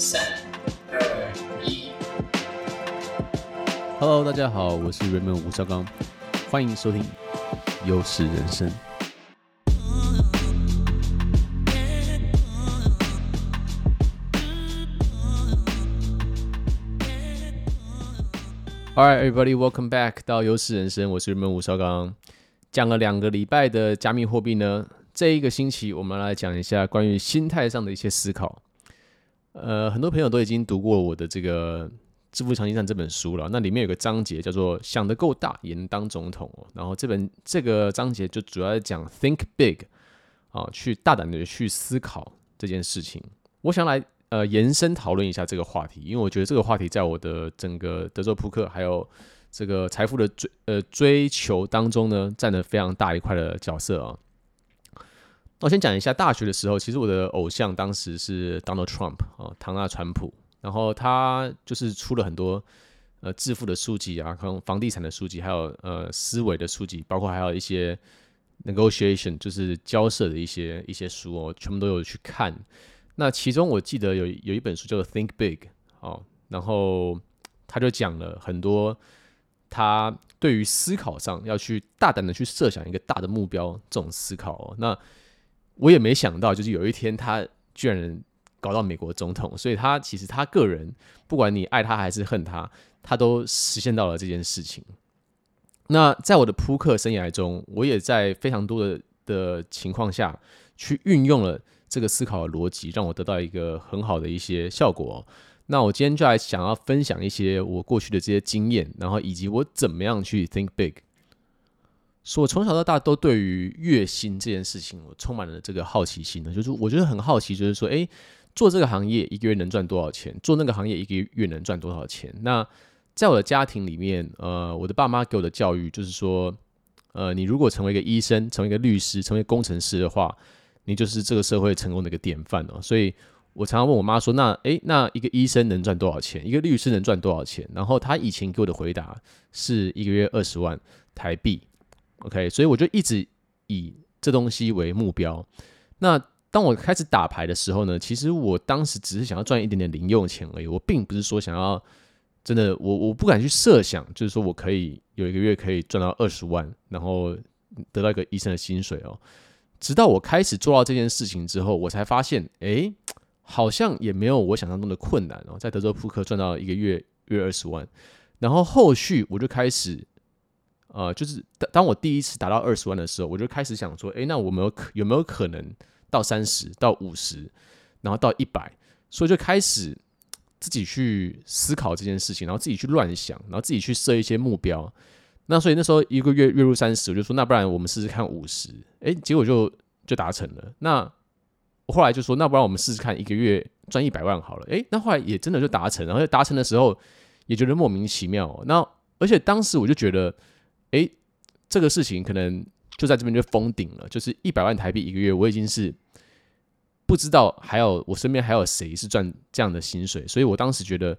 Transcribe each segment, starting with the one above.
三、二、一。Hello，大家好，我是 Raymond 吴绍刚，欢迎收听《优势人生》。All right, everybody, welcome back 到《优势人生》，我是 Raymond 吴绍刚。讲了两个礼拜的加密货币呢，这一个星期我们来讲一下关于心态上的一些思考。呃，很多朋友都已经读过我的这个《致富强心脏》这本书了，那里面有个章节叫做“想得够大也能当总统”。然后这本这个章节就主要讲 “think big” 啊，去大胆的去思考这件事情。我想来呃延伸讨论一下这个话题，因为我觉得这个话题在我的整个德州扑克还有这个财富的追呃追求当中呢，占了非常大一块的角色啊。我先讲一下大学的时候，其实我的偶像当时是 Donald Trump 啊，唐纳川普。然后他就是出了很多呃致富的书籍啊，可能房地产的书籍，还有呃思维的书籍，包括还有一些 negotiation，就是交涉的一些一些书哦，全部都有去看。那其中我记得有有一本书叫做 Think Big 哦，然后他就讲了很多他对于思考上要去大胆的去设想一个大的目标这种思考哦，那。我也没想到，就是有一天他居然搞到美国总统，所以他其实他个人，不管你爱他还是恨他，他都实现到了这件事情。那在我的扑克生涯中，我也在非常多的的情况下去运用了这个思考的逻辑，让我得到一个很好的一些效果。那我今天就来想要分享一些我过去的这些经验，然后以及我怎么样去 think big。所以我从小到大都对于月薪这件事情，我充满了这个好奇心呢。就是我觉得很好奇，就是说，诶，做这个行业一个月能赚多少钱？做那个行业一个月能赚多少钱？那在我的家庭里面，呃，我的爸妈给我的教育就是说，呃，你如果成为一个医生，成为一个律师，成为工程师的话，你就是这个社会成功的一个典范哦。所以我常常问我妈说，那诶，那一个医生能赚多少钱？一个律师能赚多少钱？然后她以前给我的回答是一个月二十万台币。OK，所以我就一直以这东西为目标。那当我开始打牌的时候呢，其实我当时只是想要赚一点点零用钱而已。我并不是说想要真的，我我不敢去设想，就是说我可以有一个月可以赚到二十万，然后得到一个医生的薪水哦。直到我开始做到这件事情之后，我才发现，哎，好像也没有我想象中的困难哦。在德州扑克赚到一个月月二十万，然后后续我就开始。呃，就是当当我第一次达到二十万的时候，我就开始想说，诶，那我们有可有没有可能到三十到五十，然后到一百？所以就开始自己去思考这件事情，然后自己去乱想，然后自己去设一些目标。那所以那时候一个月月入三十，我就说，那不然我们试试看五十？诶，结果就就达成了。那我后来就说，那不然我们试试看一个月赚一百万好了。诶，那后来也真的就达成，然后达成的时候也觉得莫名其妙。那而且当时我就觉得。诶，这个事情可能就在这边就封顶了，就是一百万台币一个月，我已经是不知道还有我身边还有谁是赚这样的薪水，所以我当时觉得，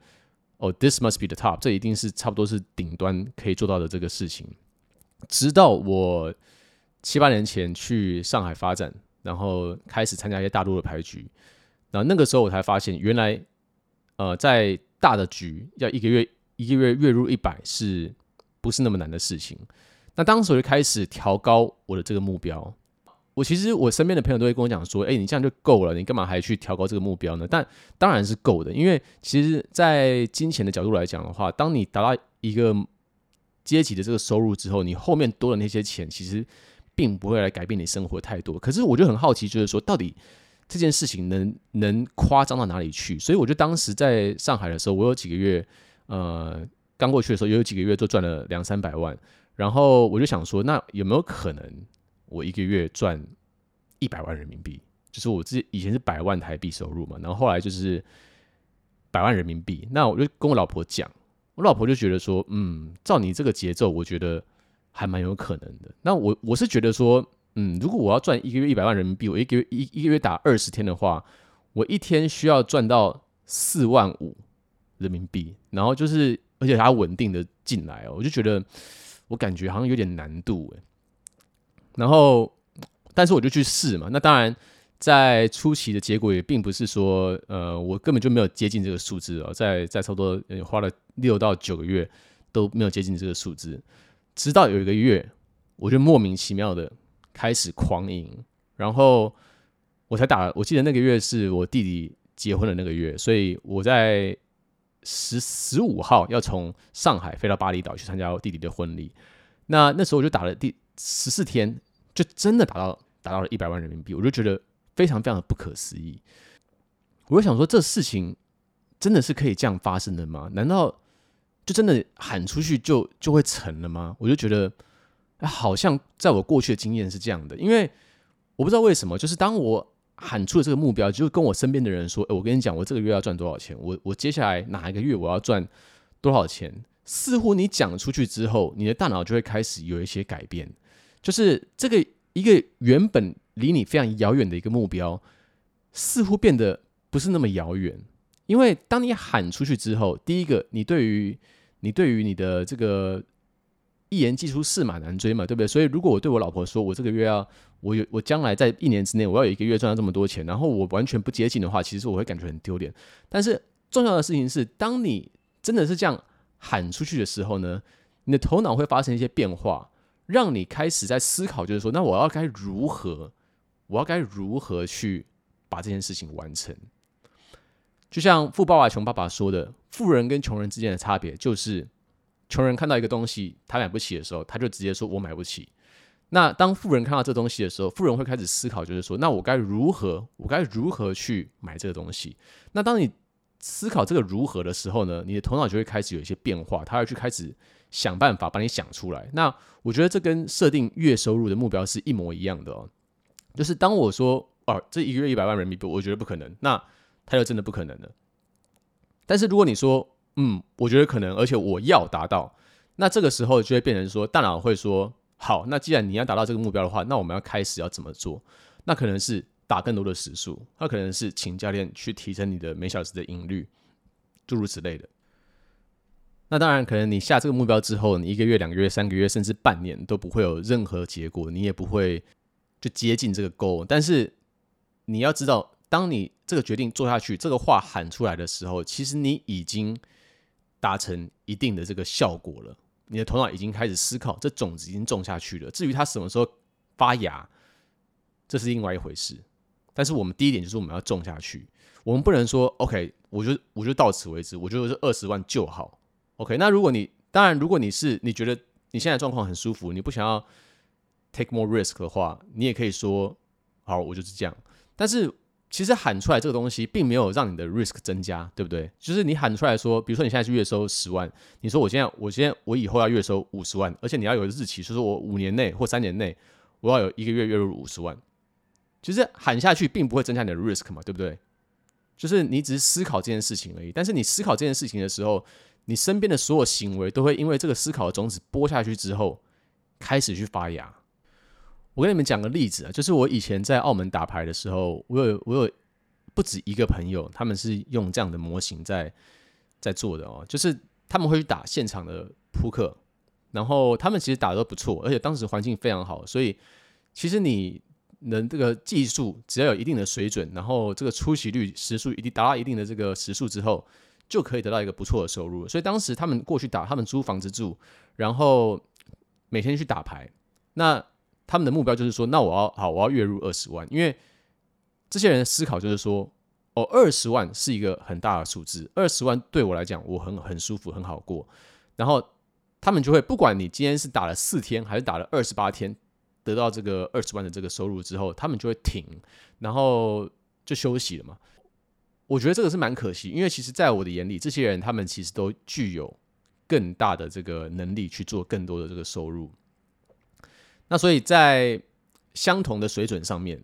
哦，this must be the top，这一定是差不多是顶端可以做到的这个事情。直到我七八年前去上海发展，然后开始参加一些大陆的牌局，然后那个时候我才发现，原来呃，在大的局要一个月一个月月入一百是。不是那么难的事情。那当时我就开始调高我的这个目标。我其实我身边的朋友都会跟我讲说：“诶，你这样就够了，你干嘛还去调高这个目标呢？”但当然是够的，因为其实，在金钱的角度来讲的话，当你达到一个阶级的这个收入之后，你后面多的那些钱，其实并不会来改变你生活太多。可是我就很好奇，就是说，到底这件事情能能夸张到哪里去？所以我就当时在上海的时候，我有几个月，呃。刚过去的时候，也有几个月就赚了两三百万，然后我就想说，那有没有可能我一个月赚一百万人民币？就是我自己以前是百万台币收入嘛，然后后来就是百万人民币。那我就跟我老婆讲，我老婆就觉得说，嗯，照你这个节奏，我觉得还蛮有可能的。那我我是觉得说，嗯，如果我要赚一个月一百万人民币，我一个月一一个月打二十天的话，我一天需要赚到四万五人民币，然后就是。而且它稳定的进来哦，我就觉得我感觉好像有点难度诶。然后，但是我就去试嘛。那当然，在初期的结果也并不是说，呃，我根本就没有接近这个数字哦，在在差不多花了六到九个月都没有接近这个数字，直到有一个月，我就莫名其妙的开始狂赢，然后我才打，我记得那个月是我弟弟结婚的那个月，所以我在十十五号要从上海飞到巴厘岛去参加弟弟的婚礼，那那时候我就打了第十四天，就真的达到达到了一百万人民币，我就觉得。非常非常的不可思议，我就想说，这事情真的是可以这样发生的吗？难道就真的喊出去就就会成了吗？我就觉得，好像在我过去的经验是这样的，因为我不知道为什么，就是当我喊出了这个目标，就跟我身边的人说，哎，我跟你讲，我这个月要赚多少钱？我我接下来哪一个月我要赚多少钱？似乎你讲出去之后，你的大脑就会开始有一些改变，就是这个一个原本。离你非常遥远的一个目标，似乎变得不是那么遥远。因为当你喊出去之后，第一个，你对于你对于你的这个一言既出驷马难追嘛，对不对？所以，如果我对我老婆说，我这个月要我有我将来在一年之内，我要有一个月赚到这么多钱，然后我完全不接近的话，其实我会感觉很丢脸。但是重要的事情是，当你真的是这样喊出去的时候呢，你的头脑会发生一些变化，让你开始在思考，就是说，那我要该如何？我要该如何去把这件事情完成？就像《富爸爸穷爸爸》说的，富人跟穷人之间的差别就是，穷人看到一个东西他买不起的时候，他就直接说“我买不起”。那当富人看到这东西的时候，富人会开始思考，就是说，那我该如何？我该如何去买这个东西？那当你思考这个如何的时候呢，你的头脑就会开始有一些变化，他会去开始想办法把你想出来。那我觉得这跟设定月收入的目标是一模一样的哦。就是当我说哦，这一个月一百万人民币，我觉得不可能，那他就真的不可能了。但是如果你说嗯，我觉得可能，而且我要达到，那这个时候就会变成说，大脑会说好，那既然你要达到这个目标的话，那我们要开始要怎么做？那可能是打更多的时数，那可能是请教练去提升你的每小时的赢率，诸如此类的。那当然，可能你下这个目标之后，你一个月、两个月、三个月，甚至半年都不会有任何结果，你也不会。就接近这个 goal，但是你要知道，当你这个决定做下去，这个话喊出来的时候，其实你已经达成一定的这个效果了。你的头脑已经开始思考，这种子已经种下去了。至于它什么时候发芽，这是另外一回事。但是我们第一点就是我们要种下去，我们不能说 OK，我就我就到此为止，我觉得是二十万就好。OK，那如果你当然，如果你是你觉得你现在状况很舒服，你不想要。Take more risk 的话，你也可以说好，我就是这样。但是其实喊出来这个东西，并没有让你的 risk 增加，对不对？就是你喊出来说，比如说你现在是月收十万，你说我现在，我现在，我以后要月收五十万，而且你要有日期，就是说我五年内或三年内，我要有一个月月入五十万。其实喊下去并不会增加你的 risk 嘛，对不对？就是你只是思考这件事情而已。但是你思考这件事情的时候，你身边的所有行为都会因为这个思考的种子播下去之后，开始去发芽。我跟你们讲个例子啊，就是我以前在澳门打牌的时候，我有我有不止一个朋友，他们是用这样的模型在在做的哦，就是他们会去打现场的扑克，然后他们其实打得都不错，而且当时环境非常好，所以其实你能这个技术只要有一定的水准，然后这个出席率时数一定达到一定的这个时数之后，就可以得到一个不错的收入。所以当时他们过去打，他们租房子住，然后每天去打牌，那。他们的目标就是说，那我要好，我要月入二十万，因为这些人的思考就是说，哦，二十万是一个很大的数字，二十万对我来讲，我很很舒服，很好过。然后他们就会，不管你今天是打了四天还是打了二十八天，得到这个二十万的这个收入之后，他们就会停，然后就休息了嘛。我觉得这个是蛮可惜，因为其实在我的眼里，这些人他们其实都具有更大的这个能力去做更多的这个收入。那所以在相同的水准上面，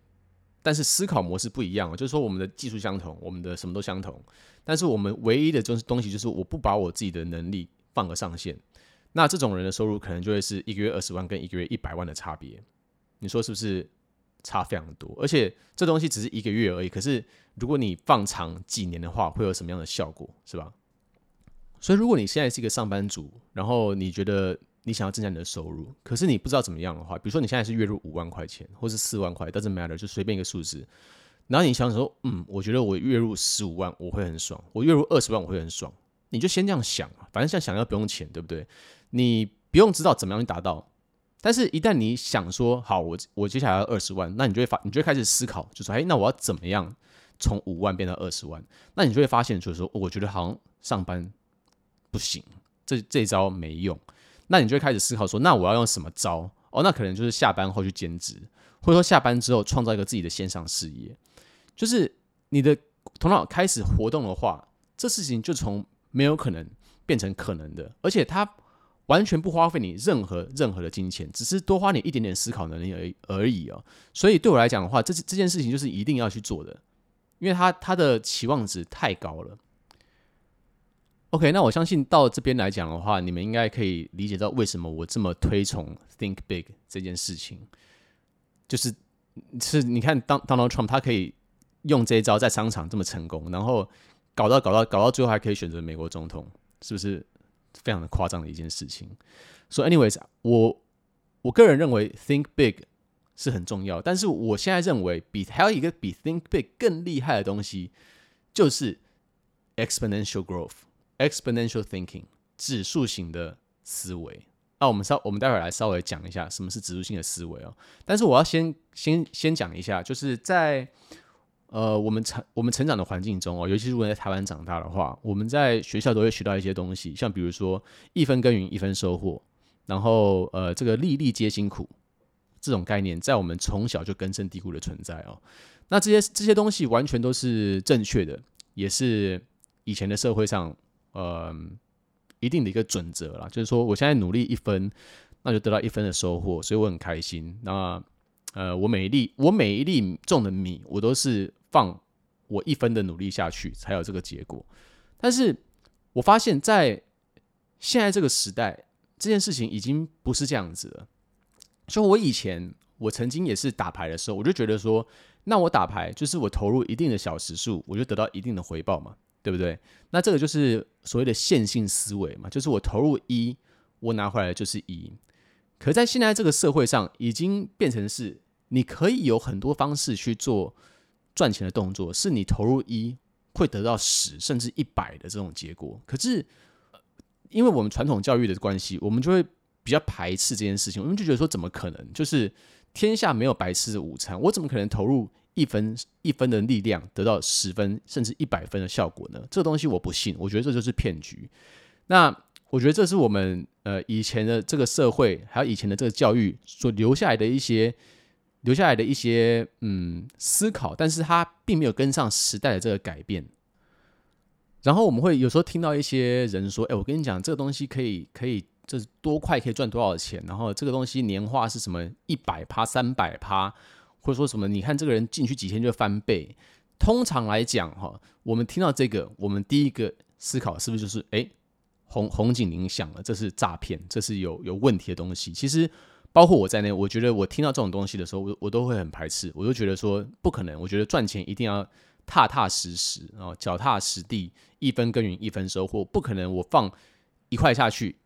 但是思考模式不一样，就是说我们的技术相同，我们的什么都相同，但是我们唯一的就是东西就是我不把我自己的能力放个上限。那这种人的收入可能就会是一个月二十万跟一个月一百万的差别，你说是不是差非常多？而且这东西只是一个月而已，可是如果你放长几年的话，会有什么样的效果，是吧？所以如果你现在是一个上班族，然后你觉得。你想要增加你的收入，可是你不知道怎么样的话，比如说你现在是月入五万块钱，或是四万块，doesn't matter，就随便一个数字。然后你想说，嗯，我觉得我月入十五万我会很爽，我月入二十万我会很爽，你就先这样想啊，反正现在想要不用钱，对不对？你不用知道怎么样去达到，但是一旦你想说好，我我接下来要二十万，那你就会发，你就会开始思考，就说，哎，那我要怎么样从五万变到二十万？那你就会发现，就是说，我觉得好像上班不行，这这招没用，那你就会开始思考说，那我要用什么招？哦，那可能就是下班后去兼职，或者说下班之后创造一个自己的线上事业，就是你的头脑开始活动的话，这事情就从没有可能变成可能的，而且它。完全不花费你任何任何的金钱，只是多花你一点点思考能力而而已哦。所以对我来讲的话，这这件事情就是一定要去做的，因为它它的期望值太高了。OK，那我相信到这边来讲的话，你们应该可以理解到为什么我这么推崇 Think Big 这件事情，就是是你看当 Donald Trump 他可以用这一招在商场这么成功，然后搞到搞到搞到最后还可以选择美国总统，是不是？非常的夸张的一件事情。So, anyways，我我个人认为 think big 是很重要，但是我现在认为比还有一个比 think big 更厉害的东西，就是 exponential Growth exponential thinking，指数型的思维。那我们稍我们待会儿来稍微讲一下什么是指数性的思维哦。但是我要先先先讲一下，就是在。呃，我们成我们成长的环境中哦，尤其是如果在台湾长大的话，我们在学校都会学到一些东西，像比如说一分耕耘一分收获，然后呃，这个粒粒皆辛苦这种概念，在我们从小就根深蒂固的存在哦。那这些这些东西完全都是正确的，也是以前的社会上呃一定的一个准则啦，就是说我现在努力一分，那就得到一分的收获，所以我很开心。那呃，我每一粒我每一粒种的米，我都是放我一分的努力下去，才有这个结果。但是我发现，在现在这个时代，这件事情已经不是这样子了。所以，我以前我曾经也是打牌的时候，我就觉得说，那我打牌就是我投入一定的小时数，我就得到一定的回报嘛，对不对？那这个就是所谓的线性思维嘛，就是我投入一，我拿回来就是一。可在现在这个社会上，已经变成是。你可以有很多方式去做赚钱的动作，是你投入一会得到十甚至一百的这种结果。可是，因为我们传统教育的关系，我们就会比较排斥这件事情。我们就觉得说，怎么可能？就是天下没有白吃的午餐，我怎么可能投入一分一分的力量得到十分甚至一百分的效果呢？这个东西我不信，我觉得这就是骗局。那我觉得这是我们呃以前的这个社会，还有以前的这个教育所留下来的一些。留下来的一些嗯思考，但是他并没有跟上时代的这个改变。然后我们会有时候听到一些人说：“哎，我跟你讲，这个东西可以可以，这多快可以赚多少钱？然后这个东西年化是什么一百趴、三百趴，或者说什么？你看这个人进去几天就翻倍。通常来讲，哈，我们听到这个，我们第一个思考是不是就是哎，红红警铃响了，这是诈骗，这是有有问题的东西。其实。包括我在内，我觉得我听到这种东西的时候，我我都会很排斥。我就觉得说不可能。我觉得赚钱一定要踏踏实实，然后脚踏实地，一分耕耘一分收获。不可能我放一块下去，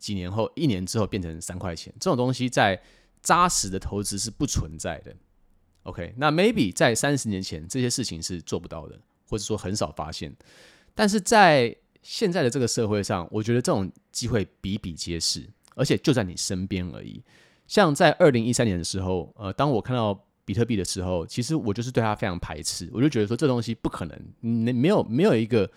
几年后、一年之后变成三块钱。这种东西在扎实的投资是不存在的。OK，那 maybe 在三十年前这些事情是做不到的，或者说很少发现。但是在现在的这个社会上，我觉得这种机会比比皆是。而且就在你身边而已。像在二零一三年的时候，呃，当我看到比特币的时候，其实我就是对它非常排斥。我就觉得说，这东西不可能，没没有没有一个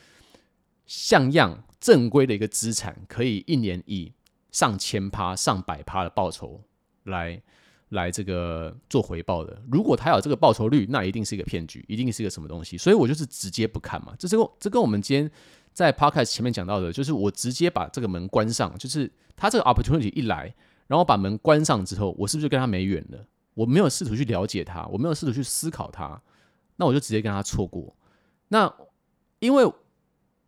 像样正规的一个资产，可以一年以上千趴、上百趴的报酬来来这个做回报的。如果他有这个报酬率，那一定是一个骗局，一定是一个什么东西。所以我就是直接不看嘛。这这跟这跟我们今天在 Podcast 前面讲到的，就是我直接把这个门关上，就是。他这个 opportunity 一来，然后把门关上之后，我是不是就跟他没缘了？我没有试图去了解他，我没有试图去思考他，那我就直接跟他错过。那因为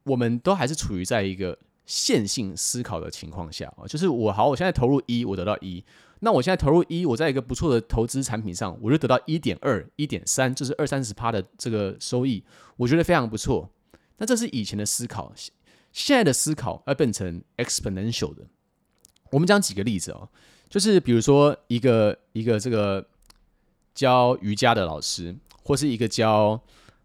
我们都还是处于在一个线性思考的情况下啊，就是我好，我现在投入一，我得到一，那我现在投入一，我在一个不错的投资产品上，我就得到一点二、一点三，就是二三十趴的这个收益，我觉得非常不错。那这是以前的思考，现在的思考要变成 exponential 的。我们讲几个例子哦，就是比如说一个一个这个教瑜伽的老师或是一个教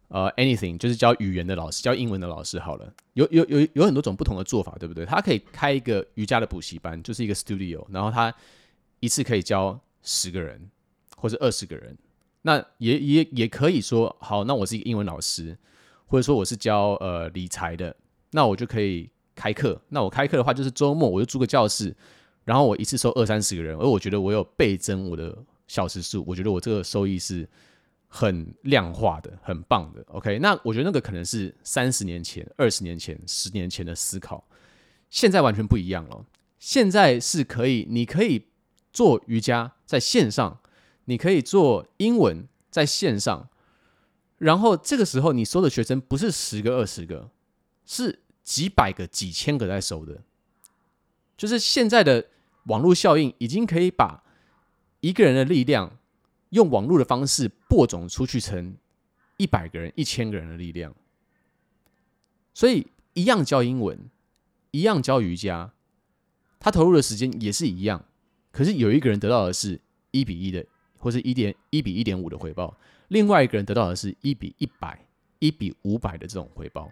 呃 anything，就是教语言的老师，教英文的老师好了，有有有有很多种不同的做法，对不对？他可以开一个瑜伽的补习班，就是一个 studio，然后他一次可以教十个人或者二十个人。那也也也可以说，好，那我是一个英文老师，或者说我是教呃理财的，那我就可以开课。那我开课的话，就是周末我就租个教室，然后我一次收二三十个人，而我觉得我有倍增我的小时数，我觉得我这个收益是很量化的，很棒的。OK，那我觉得那个可能是三十年前、二十年前、十年前的思考，现在完全不一样了。现在是可以，你可以做瑜伽在线上。你可以做英文在线上，然后这个时候你收的学生不是十个二十个，是几百个几千个在收的，就是现在的网络效应已经可以把一个人的力量用网络的方式播种出去成一百个人、一千个人的力量，所以一样教英文，一样教瑜伽，他投入的时间也是一样，可是有一个人得到的是一比一的。或是一点一比一点五的回报，另外一个人得到的是一比一百、一比五百的这种回报。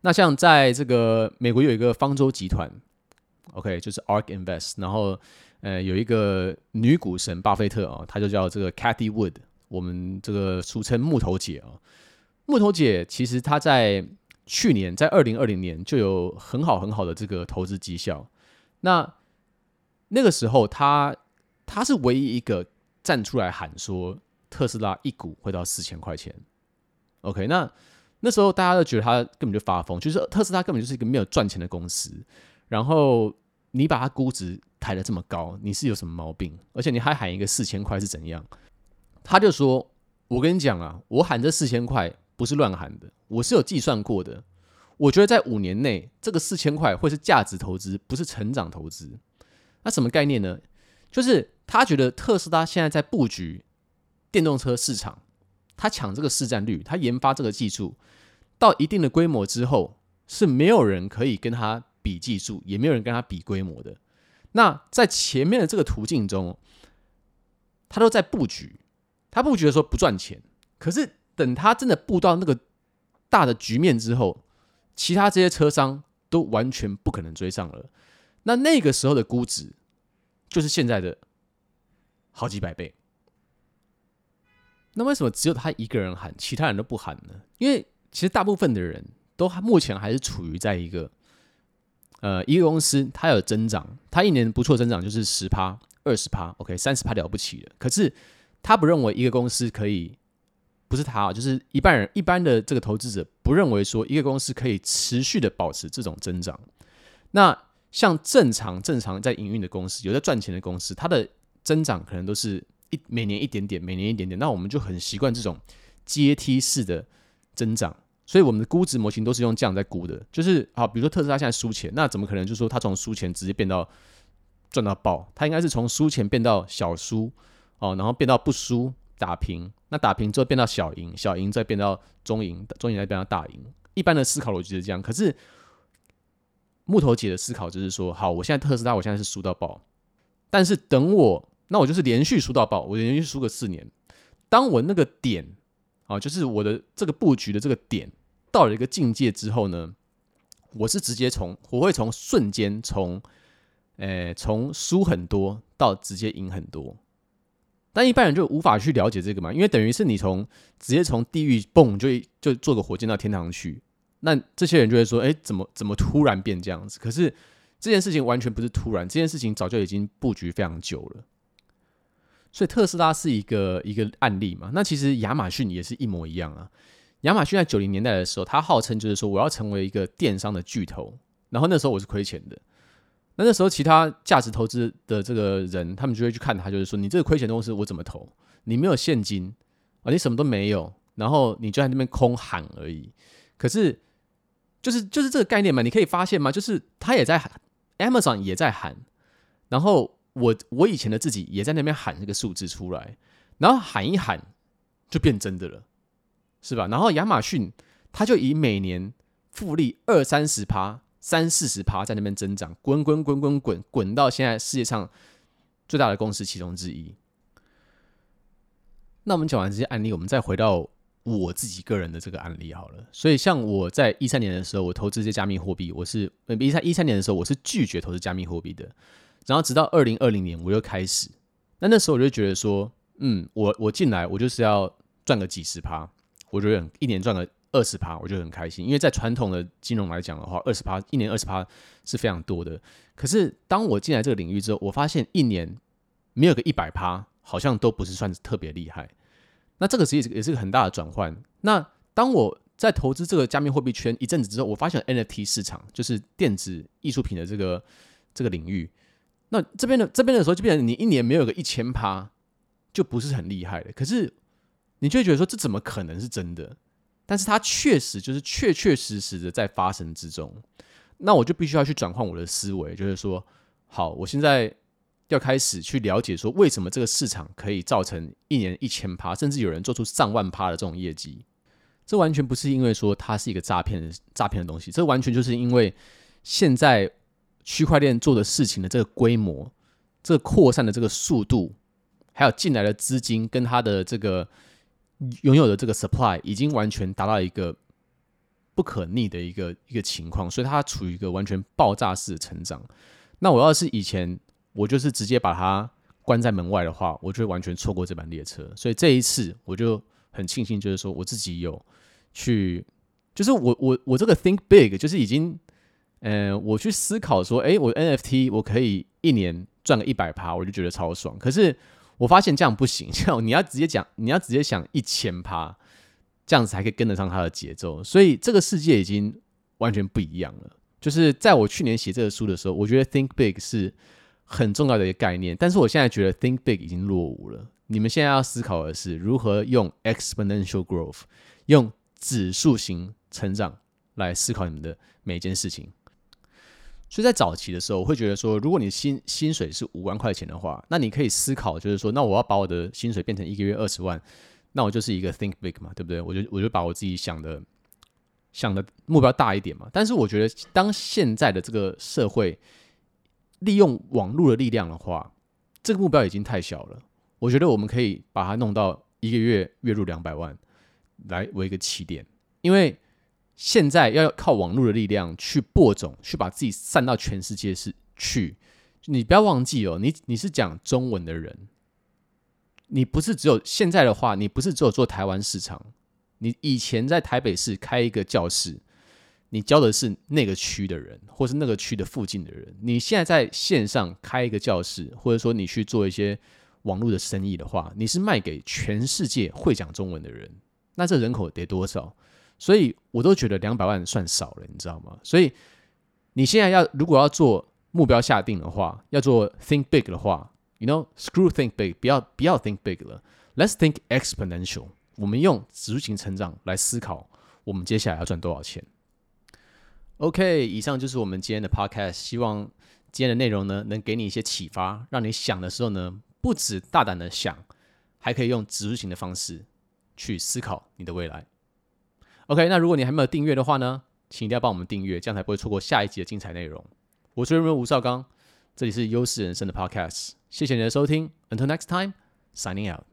那像在这个美国有一个方舟集团，OK，就是 ARK Invest，然后呃有一个女股神巴菲特啊，她就叫这个 Cathy Wood，我们这个俗称木头姐啊。木头姐其实她在去年在二零二零年就有很好很好的这个投资绩效。那那个时候他。他是唯一一个站出来喊说特斯拉一股会到四千块钱。OK，那那时候大家都觉得他根本就发疯，就是特斯拉根本就是一个没有赚钱的公司。然后你把它估值抬得这么高，你是有什么毛病？而且你还喊一个四千块是怎样？他就说：“我跟你讲啊，我喊这四千块不是乱喊的，我是有计算过的。我觉得在五年内，这个四千块会是价值投资，不是成长投资。那什么概念呢？就是。”他觉得特斯拉现在在布局电动车市场，他抢这个市占率，他研发这个技术到一定的规模之后，是没有人可以跟他比技术，也没有人跟他比规模的。那在前面的这个途径中，他都在布局，他布局的时候不赚钱，可是等他真的布到那个大的局面之后，其他这些车商都完全不可能追上了。那那个时候的估值，就是现在的。好几百倍，那为什么只有他一个人喊，其他人都不喊呢？因为其实大部分的人都目前还是处于在一个，呃，一个公司它有增长，它一年不错增长就是十趴、二十趴，OK，三十趴了不起了。可是他不认为一个公司可以，不是他啊，就是一般人一般的这个投资者不认为说一个公司可以持续的保持这种增长。那像正常正常在营运的公司，有在赚钱的公司，它的增长可能都是一每年一点点，每年一点点，那我们就很习惯这种阶梯式的增长，所以我们的估值模型都是用这样在估的。就是好，比如说特斯拉现在输钱，那怎么可能就说它从输钱直接变到赚到爆？它应该是从输钱变到小输哦，然后变到不输打平，那打平之后变到小赢，小赢再变到中赢，中赢再变到大赢。一般的思考逻辑是这样，可是木头姐的思考就是说，好，我现在特斯拉我现在是输到爆，但是等我。那我就是连续输到爆，我连续输个四年。当我那个点啊，就是我的这个布局的这个点到了一个境界之后呢，我是直接从我会从瞬间从，诶从输很多到直接赢很多。但一般人就无法去了解这个嘛，因为等于是你从直接从地狱蹦就就坐个火箭到天堂去。那这些人就会说，诶，怎么怎么突然变这样子？可是这件事情完全不是突然，这件事情早就已经布局非常久了。所以特斯拉是一个一个案例嘛？那其实亚马逊也是一模一样啊。亚马逊在九零年代的时候，他号称就是说我要成为一个电商的巨头，然后那时候我是亏钱的。那那时候其他价值投资的这个人，他们就会去看他，就是说你这个亏钱的公司我怎么投？你没有现金啊，你什么都没有，然后你就在那边空喊而已。可是就是就是这个概念嘛，你可以发现吗，就是他也在喊，Amazon 也在喊，然后。我我以前的自己也在那边喊这个数字出来，然后喊一喊就变真的了，是吧？然后亚马逊它就以每年复利二三十趴、三四十趴在那边增长，滚滚滚滚滚滚到现在世界上最大的公司其中之一。那我们讲完这些案例，我们再回到我自己个人的这个案例好了。所以，像我在一三年的时候，我投资这些加密货币，我是一三一三年的时候，我是拒绝投资加密货币的。然后，直到二零二零年，我又开始。那那时候我就觉得说，嗯，我我进来，我就是要赚个几十趴，我觉得一年赚个二十趴，我就很开心。因为在传统的金融来讲的话，二十趴一年二十趴是非常多的。可是当我进来这个领域之后，我发现一年没有个一百趴，好像都不是算特别厉害。那这个其实也是个很大的转换。那当我在投资这个加密货币圈一阵子之后，我发现 NFT 市场就是电子艺术品的这个这个领域。那这边的这边的时候，就变成你一年没有个一千趴，就不是很厉害的。可是你就会觉得说，这怎么可能是真的？但是它确实就是确确实实的在发生之中。那我就必须要去转换我的思维，就是说，好，我现在要开始去了解说，为什么这个市场可以造成一年一千趴，甚至有人做出上万趴的这种业绩。这完全不是因为说它是一个诈骗诈骗的东西，这完全就是因为现在。区块链做的事情的这个规模、这扩散的这个速度，还有进来的资金跟它的这个拥有的这个 supply，已经完全达到一个不可逆的一个一个情况，所以它处于一个完全爆炸式的成长。那我要是以前我就是直接把它关在门外的话，我就会完全错过这班列车。所以这一次我就很庆幸，就是说我自己有去，就是我我我这个 think big，就是已经。呃，我去思考说，诶，我 NFT 我可以一年赚个一百趴，我就觉得超爽。可是我发现这样不行，这样你要直接讲，你要直接想一千趴，这样子才可以跟得上它的节奏。所以这个世界已经完全不一样了。就是在我去年写这个书的时候，我觉得 Think Big 是很重要的一个概念，但是我现在觉得 Think Big 已经落伍了。你们现在要思考的是如何用 Exponential Growth，用指数型成长来思考你们的每一件事情。所以在早期的时候，我会觉得说，如果你薪薪水是五万块钱的话，那你可以思考，就是说，那我要把我的薪水变成一个月二十万，那我就是一个 think big 嘛，对不对？我就我就把我自己想的想的目标大一点嘛。但是我觉得，当现在的这个社会利用网络的力量的话，这个目标已经太小了。我觉得我们可以把它弄到一个月月入两百万来为一个起点，因为。现在要靠网络的力量去播种，去把自己散到全世界是去。你不要忘记哦，你你是讲中文的人，你不是只有现在的话，你不是只有做台湾市场。你以前在台北市开一个教室，你教的是那个区的人，或是那个区的附近的人。你现在在线上开一个教室，或者说你去做一些网络的生意的话，你是卖给全世界会讲中文的人。那这人口得多少？所以我都觉得两百万算少了，你知道吗？所以你现在要如果要做目标下定的话，要做 think big 的话，you know screw think big，不要不要 think big 了，let's think exponential。我们用指数型成长来思考，我们接下来要赚多少钱？OK，以上就是我们今天的 podcast，希望今天的内容呢能给你一些启发，让你想的时候呢不止大胆的想，还可以用指数型的方式去思考你的未来。OK，那如果你还没有订阅的话呢，请一定要帮我们订阅，这样才不会错过下一集的精彩内容。我是人文吴绍刚，这里是优势人生的 Podcast，谢谢你的收听，Until next time，signing out。